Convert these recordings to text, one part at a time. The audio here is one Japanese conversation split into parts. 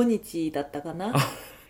25日だったかな？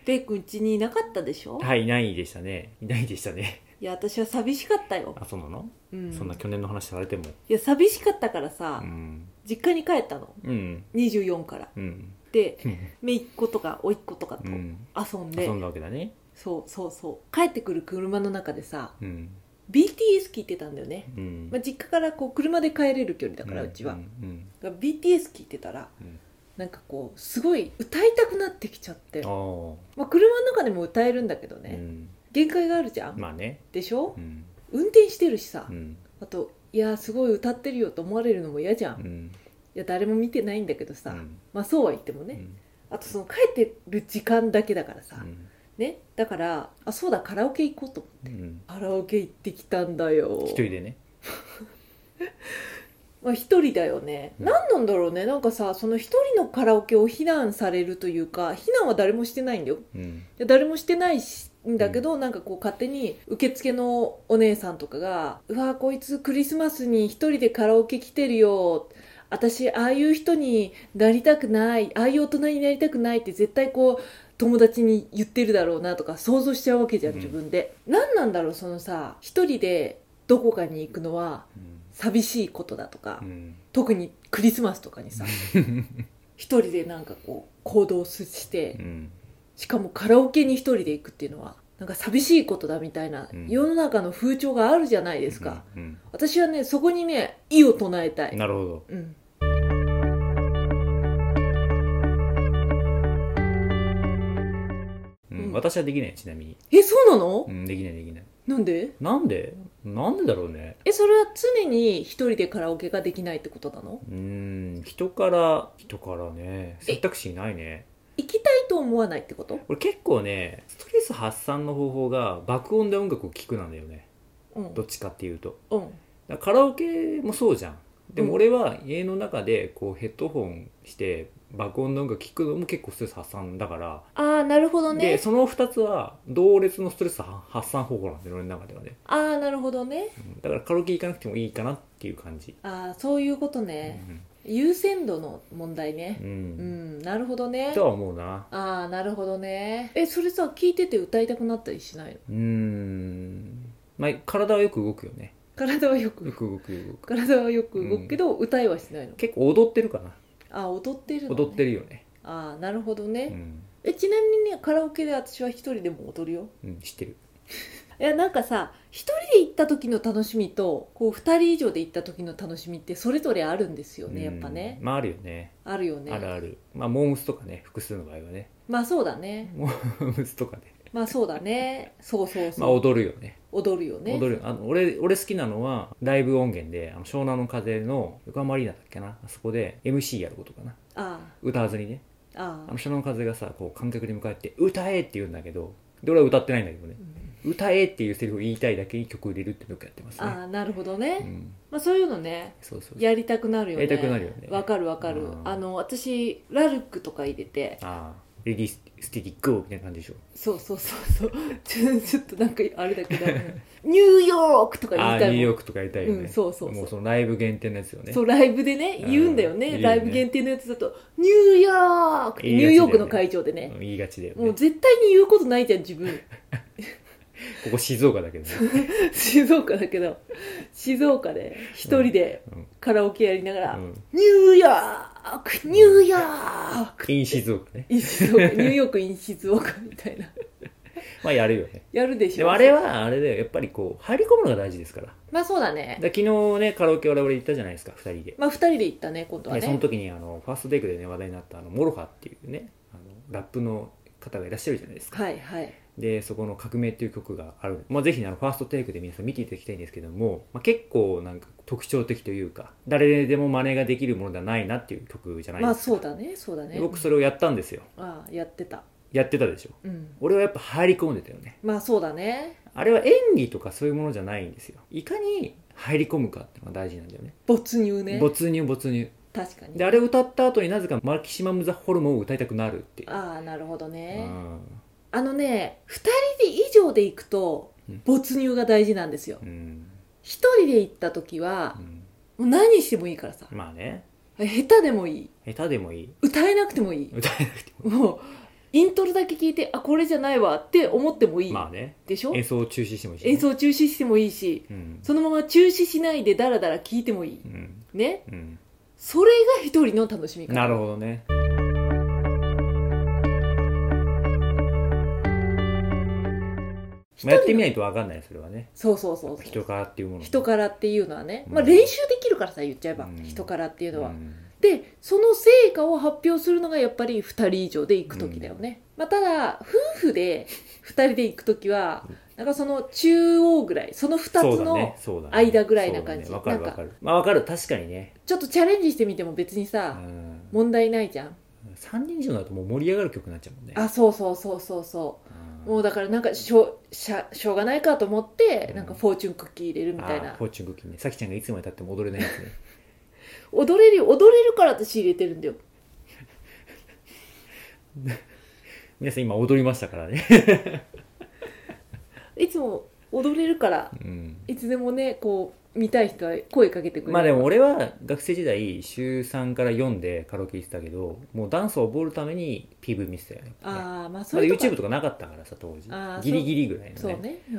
レイ君うちにいなかったでしょ？はいいないでしたね。いないでしたね。いや私は寂しかったよ、あそうなの、うん、そんな去年の話されても？いや寂しかったからさ、うん。実家に帰ったの。うん。24から。うん。で 姪っ子とか甥っ子とかとうん。遊んで、遊んだわけだね。そうそうそう。帰ってくる車の中でさうん。BTS 聞いてたんだよね、うん。まあ、実家からこう車で帰れる距離だからうちは、うん。だから BTS 聞いてたらうんなんかこうすごい歌いたくなってきちゃって。まあ、車の中でも歌えるんだけどね、うん。限界があるじゃん、まあね。でしょ？うん。運転してるしさ、うん。あといやすごい歌ってるよと思われるのも嫌じゃん、いうん。や誰も見てないんだけどさ、うん。まあそうは言ってもね、うん。あとその帰ってる時間だけだからさ、うん。ね。だからあそうだカラオケ行こうと思って。うん。カラオケ行ってきたんだよ。一人でね まあ一人だよね、うん。何なんだろうね。なんかさその一人のカラオケを非難されるというか非難は誰もしてないんだよ。うん。で誰もしてないしんだけど、なんかこう勝手に受付のお姉さんとかが「うわこいつクリスマスに一人でカラオケ来てるよ」私ああいう人になりたくない。ああいう大人になりたくないって絶対こう友達に言ってるだろうなとか想像しちゃうわけじゃんうん。自分で、何なんだろうそのさ一人でどこかに行くのは寂しいことだとか、うん。特にクリスマスとかにさ一人でなんかこう行動して、うん。しかもカラオケに一人で行くっていうのはなんか寂しいことだみたいなうん。世の中の風潮があるじゃないですか、うん私はねそこにね異を唱えたい、なるほど。うん、ううんん。私はできないちなみに。えそうなの？う、んできないできない。なんで？なんで？なんでだろうね。えそれは常に一人でカラオケができないってことなの？うーん人から人からね。選択肢ないね。行きたいと思わないってこと？俺結構ねストレス発散の方法が爆音で音楽を聴くなんだよね。うん。どっちかっていうと。うん。カラオケもそうじゃん。でも俺は家の中でこうヘッドホンして爆音の音楽聴くのも結構ストレス発散だから、ああなるほどでねその2つは同列のストレス発散方法なんだよ俺の中ではね、ああなるほどね。うんだからカラオケ行かなくてもいいかなっていう感じ、ああそういうことね、優先度の問題ね。うん、ううんんなるほどね。とは思うな。ああなるほどね。えそれさ聞いてて歌いたくなったりしないの？うーん。まあ体はよく動くよね。体はよく。よく動く動く。体はよく動くけど、歌いはしないの？結構踊ってるかなあ踊ってるの、ね、踊ってるよね。ああなるほどね、うん、えちなみにねカラオケで私は一人でも踊るよ。うん、知ってる。いやなんかさ一人で行った時の楽しみとこう二人以上で行った時の楽しみってそれぞれあるんですよねやっぱね。うんまああるよね。あるよね。あるある。まあモームスとかね複数の場合はね。まあそうだね。モームスとかでまあそうだね。そうそうそう、まあ踊るよね。踊るよね。踊る。あの俺俺好きなのはライブ音源であの湘南の風の横浜アリーナだっけな？あそこで MC やることかな。あ歌わずにね。ああ。ああの湘南の風がさこう観客に向かって「歌え!」って言うんだけどで俺は歌ってないんだけどね「歌え!」っていうセリフを言いたいだけに曲を入れるってよくやってますね。ああなるほどうね、ん。まあそういうのねそうそう。やりたくなるよね。やりたくなるよね。わかるわかる。うん。あの私ラルクとか入れてああレディースティックゴーみたいな感じでしょ？そうそうそうそう。ちょちょっとなんかあれだけど。ニューヨークとか言いたいもん。ニューヨークとかやりたいよね、うんそうそうそう。もうそのライブ限定のやつよね。そうライブでねうん。言うんだよね、言うよね。ライブ限定のやつだと「ニューヨーク」って言いがちだよね。ニューヨークの会場でね。うん言いがちだよね。もう絶対に言うことないじゃん自分。ここ静岡だけど。ね、静岡だけど。静岡で一人でうん。カラオケやりながら「うん。ニューヨークニューヨーク」イン静岡ね。イン静岡ニューヨークイン静岡みたいな。まあやるよね。やるでしょ。でもあれはあれだよ。やっぱりこう入り込むのが大事ですから。まあそうだね。で昨日ねカラオケ我々行ったじゃないですか2人で。まあ二人で行ったね今度はね。でその時にあの THE FIRST TAKE でね話題になったあの MOROHA っていうねあのラップの方がいらっしゃるじゃないですか。はいはいでそこの「革命」っていう曲がある、まあ、ぜひねあの THE FIRST TAKE で皆さん見ていただきたいんですけども、まあ、結構なんか特徴的というか誰でも真似ができるものではないなっていう曲じゃないまあですか、そうだねそうだね。で僕それをやったんですよ。ああやってた。やってたでしょ。うん。俺はやっぱ入り込んでたよね。まあそうだね。あれは演技とかそういうものじゃないんですよ。いかに入り込むかっていうのが大事なんだよね。没入ね。没入没入。確かに。であれを歌った後になぜかマキシマム・ザ・ホルモンを歌いたくなるっていう。ああなるほどね。うんあのね2人で以上で行くとうん。没入が大事なんですよ。うん。1人で行った時はうん。もう何してもいいからさ。まあね。下手でもいい。下手でもいい。歌えなくてもいい。歌えなくてももうイントロだけ聞いてあこれじゃないわって思ってもいい、まあね。でしょ？演奏を中止してもいいしね、演奏中止してもいいしうん。そのまま中止しないでダラダラ聞いてもいい。うん。ね？うん。それが一人の楽しみ方。なるほどねまあやってみないと分かんないそれはね。そうそうそうそう。人からっていうもの人からっていうのはね、うん。まあ、練習できるからさ言っちゃえば、うん。人からっていうのは、うん。でその成果を発表するのがやっぱり2人以上で行く時だよね、まあ、ただ夫婦で2人で行く時はなんかその中央ぐらいその2つの間ぐらいな感じ。そうだね。わかるなんかわかる。まあわかる。確かにね。ちょっとチャレンジしてみても別にうさ、ん。問題ないじゃん。3人以上だともう盛り上がる曲になっちゃうもんね。あそうそうそうそうそう。うんもうだからなんかしょうしゃしょうがないかと思ってうん。なんかフォーチュンクッキー入れるみたいな。フォーチュンクッキーね。さきちゃんがいつまでたっても踊れないやつね。踊れるよ踊れるから私入れてるんだよ。皆さん今踊りましたからね。いつも踊れるからうん。いつでもねこう見たい人は声かけてくれる。まあでも俺は学生時代週3から4でカラオケ行ってたけどもうダンスを覚えるために PV 見てたよね。ああまあそういうと YouTube ことかなかったからさ当時。ギリギリぐらいのね。そうね、う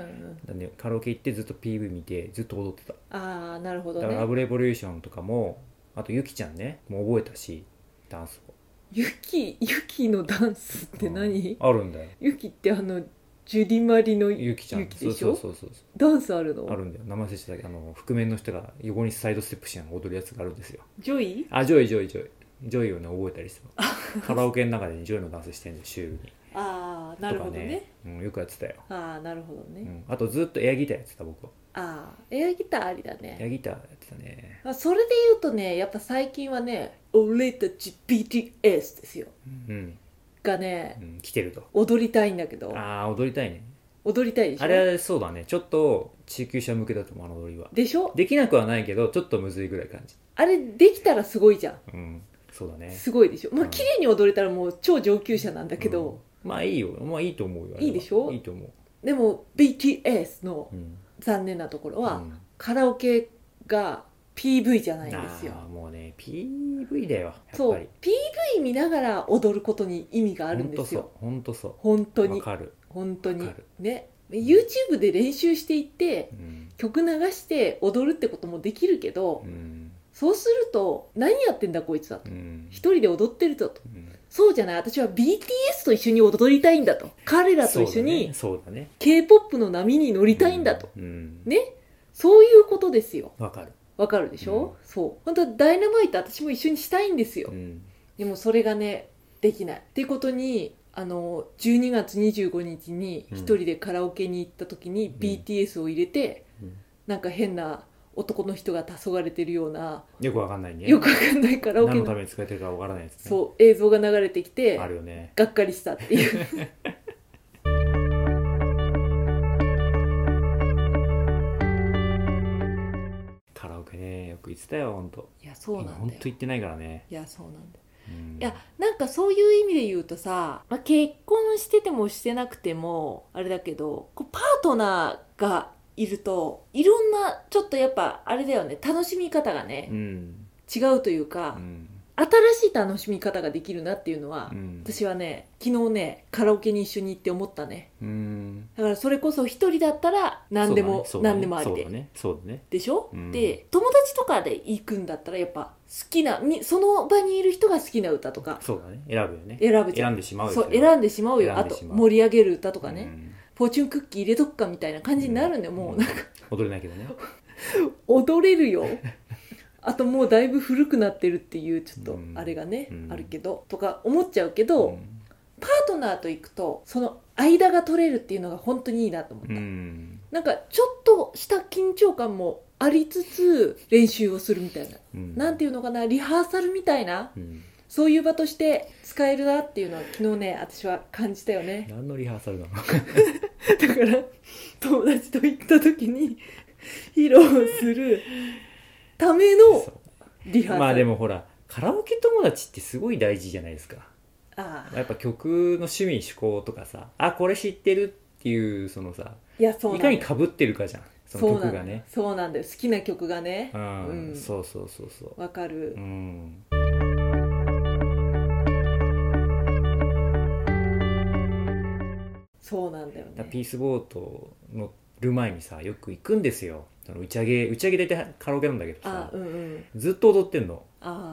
んうん、カラオケ行ってずっと PV 見てずっと踊ってた。ああなるほどだから「ラねブレボリューション」とかもあとゆきちゃんねもう覚えたしダンスを。 YUKI、YUKI のダンスって何？あるんだよ。 YUKI ってあのジュディマリのゆきちゃん。ゆきでしょ？そうそうそうそダンスあるの？うあるんだよ。名前忘れてたあの覆面の人が横にサイドステップしながら踊るやつがあるんですよ。 JOY？あ JOY JOY JOY。JOY をね覚えたりしてますカラオケの中で、ね、 JOY のダンスしてんで週に。ああなるほどとかね。うん、よくやってたよ、ああなるほどね、うん、あとずっとエアギターやってた僕は。ああエアギターありだエアねギターやってたね。あそれで言うとねやっぱ最近はね「俺たち BTS」ですよ。うん、がねうん、来てると。踊りたいんだけど。ああ踊りたいね。踊りたいでしょ？あれはそうだね。ちょっと中級者向けだと思うあの踊りは。でしょ？できなくはないけどちょっとむずいぐらい感じ。あれできたらすごいじゃん。うんそうだね。すごいでしょ？まあうん綺麗に踊れたらもう超上級者なんだけど、うん。まあいいよ。まあいいと思うよ。いいでしょ？いいと思う。でも BTS のうん。残念なところは、うん。カラオケが PV じゃないんですよ。あーもうね PV だよやっそう PV 見ながら踊ることに意味があるんですよ。本当そう本当に本当そうわかる、本当に。わかる。ね。YouTube で練習していってうん。曲流して踊るってこともできるけど、うん。そうすると何やってんだこいつはと。うん。一人で踊ってるとと。うん。そうじゃない。私は BTS と一緒に踊りたいんだと。彼らと一緒にそうだね。k p o p の波に乗りたいんだと、うん。ね。そういうことですよ。わかるわかるでしょ、そう。本当はダイナマイト私も一緒にしたいんですよ、うん。でもそれがねできない。っていうことにあの12月25日にうん。一人でカラオケに行った時に BTS を入れて、うん。なんか変な男の人が黄昏れてるようなよくわかんないね。よくわかんないカラオケの何のために使えてるかわからないやつね。そう映像が流れてきてあるよね。がっかりしたっていう 言ってたよ本当いやそうなんだよ。当言ってないからね。いやそうなんだよ。うん。いやなんかそういう意味で言うとさ、まあ、結婚しててもしてなくてもあれだけどこうパートナーがいるといろんなちょっとやっぱあれだよね楽しみ方がねう、ん。違うというかう、ん新しい楽しみ方ができるなっていうのは、うん。私はね昨日ねカラオケに一緒に行って思ったね。うん。だからそれこそ一人だったら何でも、そうだね。何でもありで、ね。でしょ、うん。で友達とかで行くんだったらやっぱ好きなみその場にいる人が好きな歌とかそうだね。選ぶよね。選ぶじゃん。選んでしまうよ。選んでしまうよ。あと盛り上げる歌とかね、うん。フォーチュンクッキー入れとくかみたいな感じになるんだよ、もうなんか。踊れないけどね。踊れるよあともうだいぶ古くなってるっていうちょっとうん。あれがね、うん。あるけどとか思っちゃうけど、うん。パートナーと行くとその間が取れるっていうのが本当にいいなと思った、うん。なんかちょっとした緊張感もありつつ練習をするみたいな、うん。なんていうのかなリハーサルみたいなうん。そういう場として使えるなっていうのは昨日ね私は感じたよね。何のリハーサルなの？だから友達と行った時に披露するためのリハーサル。まあでもほらカラオケ友達ってすごい大事じゃないですか。ああ。やっぱ曲の趣味趣向とかさあこれ知ってるっていうそのさいやそういかにかぶってるかじゃんそのうな曲んがだよねそうなんだよ好きな曲がね。うん、うん。そうそうそうそう。わかる、うん。そうなんだよだピースボート乗る前にさよく行くんですよ。その打ち上げ打ち上げ大体カラオケなんだけどさあうんうん。ずっと踊ってんの。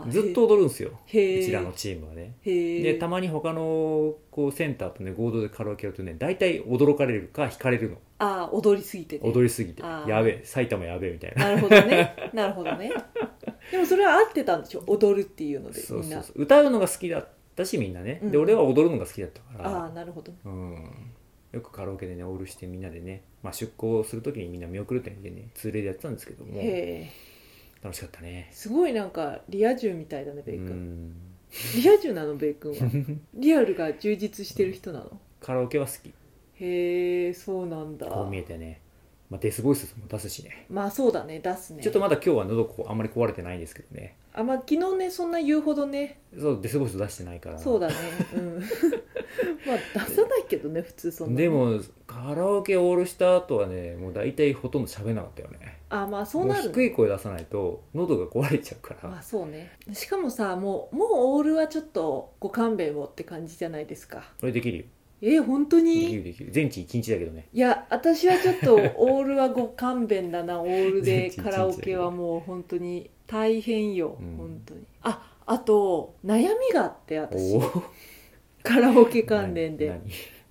ずっと踊るんですよ。うちらのチームはね。でたまに他のこうセンターとね合同でカラオケやるとね大体驚かれるか惹かれるの。あー踊りすぎてて踊りすぎて。やべえ埼玉やべえみたいな。なるほどね。なるほどね。でもそれは合ってたんでしょ？踊るっていうのでそうみんなそう。そう歌うのが好きだったしみんなね、でうん。俺は踊るのが好きだったから。ああなるほどうんよくカラオケでねオールしてみんなでね、まあ、出航する時にみんな見送るってんでね通例でやってたんですけども楽しかったね。すごいなんかリア充みたいだねベうイ君。ん。リア充なのベイ君は。リアルが充実してる人なの？カラオケは好き。へえそうなんだ。こう見えてね、まあ、デスボイスも出すしね。まあそうだね出すね。ちょっとまだ今日は喉こうあんまり壊れてないんですけどねあまあ昨日ねそんな言うほどね。そうデスボイス出してないから。そうだね。うん。まあ出さないけどね普通そんなねでもカラオケオールした後はねもう大体ほとんど喋んなかったよね。あまあそうなる。低い声出さないと喉が壊れちゃうから、まあそうね。しかもさもうもうオールはちょっとご勘弁をって感じじゃないですか。これできるよえ本当できにるできる。全治1日だけどね。いや私はちょっとオールはご勘弁だな。オールでカラオケはもう本当に大変よ、うん。本当に。ああと悩みがあって私。カラオケ関連で。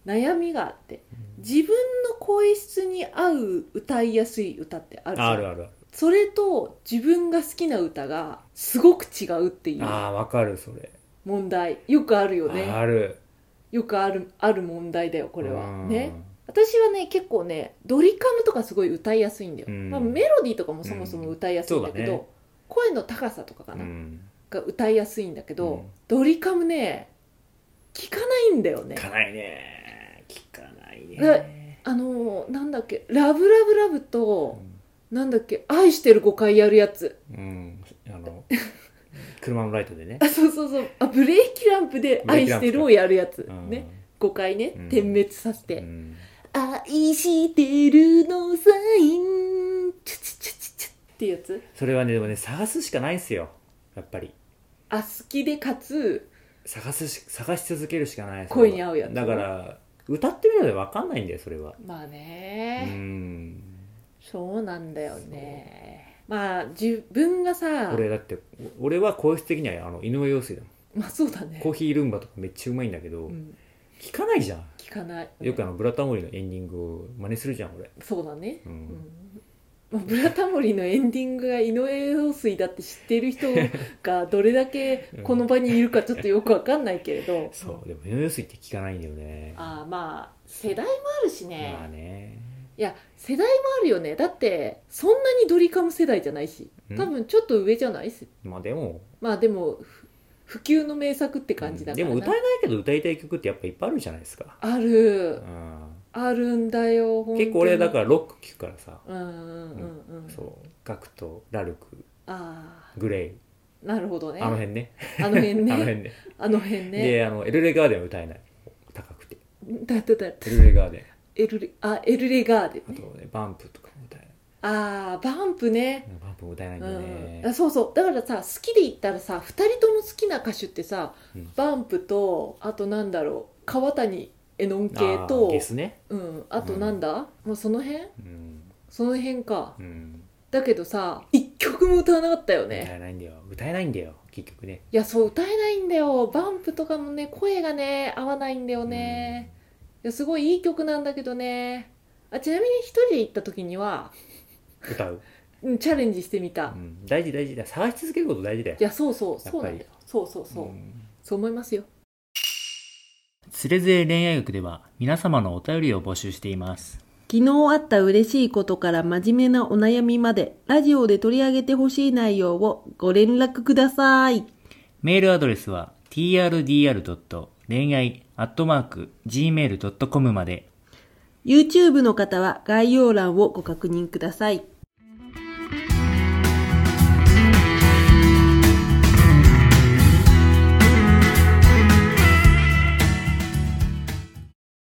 何？悩みがあって。自分の声質に合う歌いやすい歌ってあるあるある。あそれと自分が好きな歌がすごく違うっていうるああわかるそれ、問題。よくあるよね。あるよくあるある問題だよこれは。うん。ね。私はね結構ねドリカムとかすごい歌いやすいんだよ、うん。まあ、メロディーとかもそもそも歌いやすいんだけど、うん。ね声の高さとかかな、うん。が歌いやすいんだけど、うん。ドリカムね聞かないんだよね。聞かないね。聞かないだねあのーなんだっけ「ラブラブラブ」と、なんだっけ「愛してる5回やるやつ。うん、うん、あの 車のライトでね。あそうそうそう。あブレーキランプで「愛してる」をやるやつ、うん。ね。5回ね、うん。点滅させて、うん。愛してるのサイン。チュチュチュチュチュってやつ。それはねでもね探すしかないんすよ。やっぱり。あ好きでかつ。探すし探し続けるしかない。声に合うやつだから歌ってみるので分かんないんだよそれは。まあうね、ん。そうなんだよねまあ自分がさ俺だって俺は声質的にはあの井上陽水だもん。まあそうだね。コーヒールンバとかめっちゃうまいんだけど、うん、聞かないじゃん。聞かない。よくあのブラタモリのエンディングを真似するじゃん俺。そうだね。ううん。んまあ、ブラタモリのエンディングが井上陽水だって知ってる人が どれだけこの場にいるかちょっとよくわかんないけれど。そう。でも井上陽水って聞かないんだよね。ああまあ世代もあるしね、まあねいや世代もあるよね。だってそんなにドリカム世代じゃないし。多分ちょっと上じゃないっすまあでも。まあでもふ普及の名作って感じだからな、でも歌えないけど歌いたい曲ってやっぱいっぱいあるじゃないですか、ある。うあるんだよ結構俺だからロック聞くからさ、うんうんうんうん。そう。ガクとラルク。あグレイ、あなるほどね。あの辺ね。あの辺ね。あの辺ね。あの辺ね。であのエルレガーデンは歌えない。高くて。だってだってエルレガーデンエルレあエルレガーデンあとねねバンプとかも歌えないああバンプね。バンプも歌えないんだよね。うん、あそうそう。だからさ好きで言ったらさ2人とも好きな歌手ってさ、うん。バンプとあとなんだろう川谷絵音系とゲスね。うん、あとなんだ、もうその辺？うん、その辺か。うん、だけどさ一曲も歌わなかったよ歌ねえないんだよ。歌えないんだよ結局ね。いやそう歌えないんだよ。バンプとかもね声がね合わないんだよね、いやすごいいい曲なんだけどね。あちなみに一人で行った時には、歌う、うん、チャレンジしてみた、いうん、大事大事だ。探し続けること大事だよ。やそうそうそうなんだよ。そうそうそう、ん。そう思いますよ。つれづれ恋愛学では皆様のお便りを募集しています。昨日あった嬉しいことから真面目なお悩みまでラジオで取り上げてほしい内容をご連絡ください。メールアドレスは trdr. 恋愛アットマーク .gmail.com まで。YouTube の方は概要欄をご確認ください。